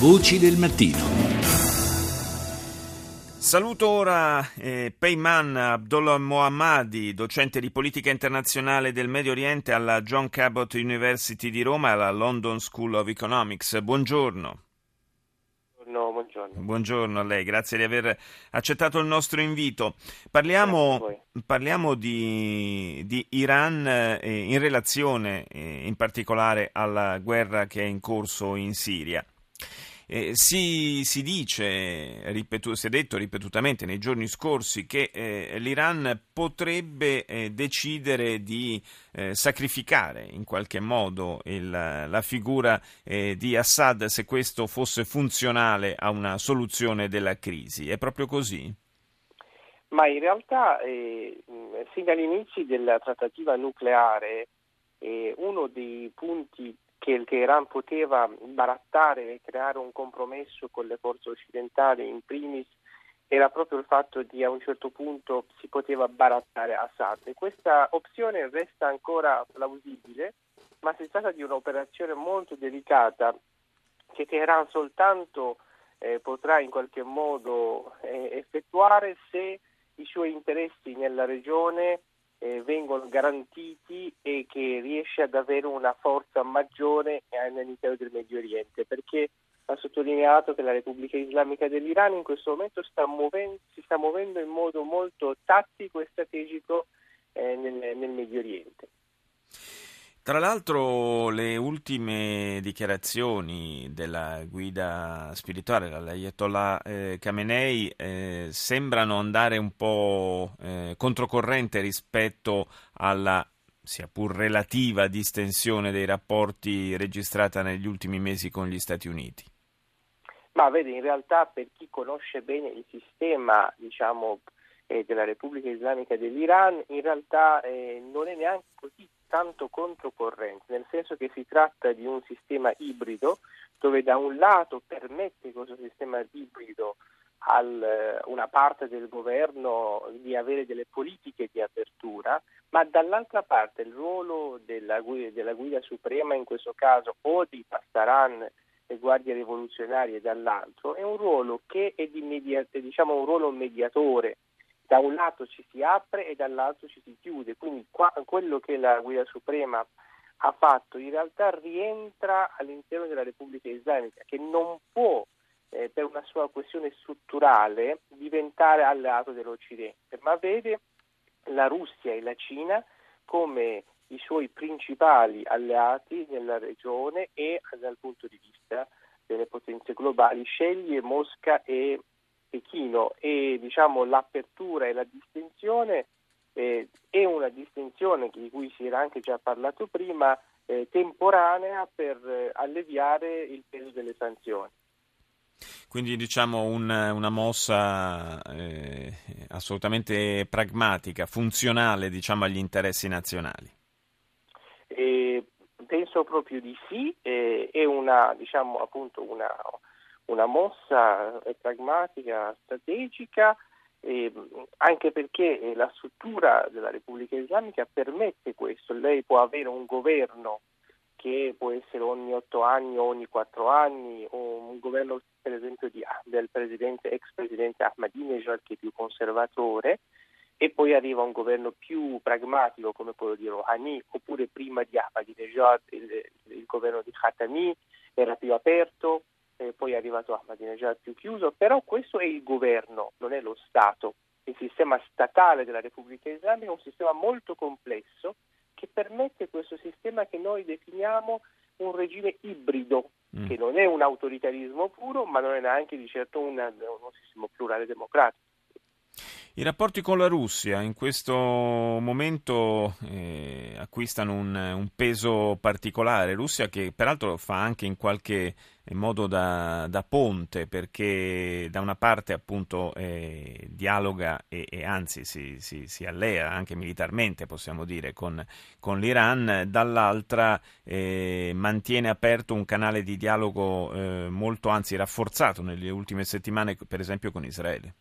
Voci del mattino. Saluto ora eh, Peyman Abdullah Mohammadi, docente di politica internazionale del Medio Oriente alla John Cabot University di Roma e alla London School of Economics. Buongiorno. Buongiorno. Buongiorno a lei, grazie di aver accettato il nostro invito. Parliamo, parliamo di, di, Iran eh, in relazione eh, in particolare alla guerra che è in corso in Siria. Eh, si, si, dice, ripetu- si è detto ripetutamente nei giorni scorsi che eh, l'Iran potrebbe eh, decidere di eh, sacrificare in qualche modo il, la figura eh, di Assad se questo fosse funzionale a una soluzione della crisi. È proprio così? Ma in realtà, eh, sin dagli inizi della trattativa nucleare, uno dei punti che il Teheran poteva barattare e creare un compromesso con le forze occidentali in primis era proprio il fatto di a un certo punto si poteva barattare Assad. E questa opzione resta ancora plausibile ma si tratta di un'operazione molto delicata che Teheran soltanto eh, potrà in qualche modo eh, effettuare se i suoi interessi nella regione eh, vengono garantiti e che riesce ad avere una forza maggiore all'interno del Medio Oriente, perché ha sottolineato che la Repubblica Islamica dell'Iran in questo momento sta muovendo, si sta muovendo in modo molto tattico e strategico eh, nel, nel Medio Oriente. Tra l'altro le ultime dichiarazioni della guida spirituale, l'Ayatollah eh, Khamenei, eh, sembrano andare un po' eh, controcorrente rispetto alla sia pur relativa distensione dei rapporti registrata negli ultimi mesi con gli Stati Uniti. Ma vedi, in realtà per chi conosce bene il sistema diciamo, eh, della Repubblica Islamica dell'Iran, in realtà eh, non è neanche così tanto controcorrente, nel senso che si tratta di un sistema ibrido dove da un lato permette questo sistema ibrido a una parte del governo di avere delle politiche di apertura, ma dall'altra parte il ruolo della guida, della guida suprema in questo caso o di Pastaran e guardie rivoluzionarie dall'altro è un ruolo che è di media, diciamo un ruolo mediatore. Da un lato ci si apre e dall'altro ci si chiude, quindi qua, quello che la guida suprema ha fatto in realtà rientra all'interno della Repubblica Islamica che non può eh, per una sua questione strutturale diventare alleato dell'Occidente, ma vede la Russia e la Cina come i suoi principali alleati nella regione e dal punto di vista delle potenze globali sceglie Mosca e Pechino e diciamo, l'apertura e la distinzione eh, è una distinzione di cui si era anche già parlato prima, eh, temporanea per eh, alleviare il peso delle sanzioni. Quindi diciamo un, una mossa eh, assolutamente pragmatica, funzionale diciamo, agli interessi nazionali. penso proprio di sì, è una, diciamo, appunto una, una mossa eh, pragmatica, strategica, eh, anche perché eh, la struttura della Repubblica Islamica permette questo. Lei può avere un governo che può essere ogni otto anni o ogni quattro anni, o un governo per esempio di, del presidente, ex presidente Ahmadinejad che è più conservatore, e poi arriva un governo più pragmatico come quello di Rouhani, oppure prima di Ahmadinejad il, il governo di Khatami era più aperto, poi è arrivato Ahmadinejad più chiuso, però questo è il governo, non è lo Stato. Il sistema statale della Repubblica Islamica è un sistema molto complesso che permette questo sistema che noi definiamo un regime ibrido, mm. che non è un autoritarismo puro, ma non è neanche di certo una, un sistema plurale democratico. I rapporti con la Russia in questo momento eh, acquistano un, un, peso particolare. Russia che peraltro fa anche in qualche modo da, da ponte perché da una parte appunto eh, dialoga e, e anzi si, si, si, allea anche militarmente possiamo dire con, con l'Iran, dall'altra eh, mantiene aperto un canale di dialogo eh, molto anzi rafforzato nelle ultime settimane per esempio con Israele.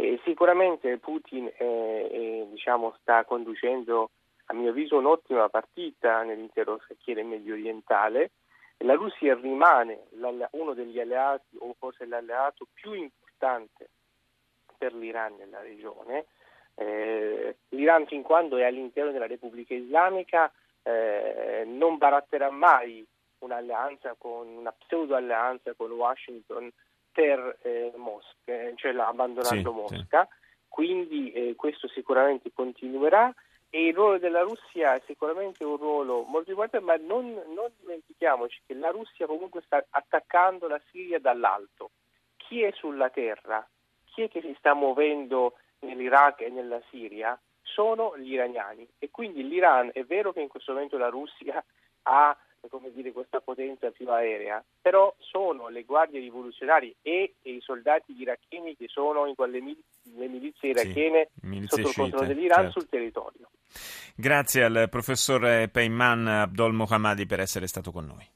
Eh, sicuramente Putin eh, eh, diciamo, sta conducendo, a mio avviso, un'ottima partita nell'intero scacchiere medio orientale, La Russia rimane uno degli alleati o forse l'alleato più importante per l'Iran nella regione. Eh, L'Iran fin quando è all'interno della Repubblica Islamica eh, non baratterà mai un'alleanza con una pseudo alleanza con Washington per eh, Mosca, cioè abbandonando sì, Mosca, sì. quindi eh, questo sicuramente continuerà e il ruolo della Russia è sicuramente un ruolo molto importante, ma non, non dimentichiamoci che la Russia comunque sta attaccando la Siria dall'alto. Chi è sulla terra? Chi è che si sta muovendo nell'Iraq e nella Siria? Sono gli iraniani e quindi l'Iran è vero che in questo momento la Russia ha come dire, questa potenza più aerea, però sono le guardie rivoluzionarie e, e i soldati iracheni che sono in quelle mil- le milizie irachene sì, milizie sotto il controllo dell'Iran certo. sul territorio. Grazie al professor Peyman Abdol Mohammadi per essere stato con noi.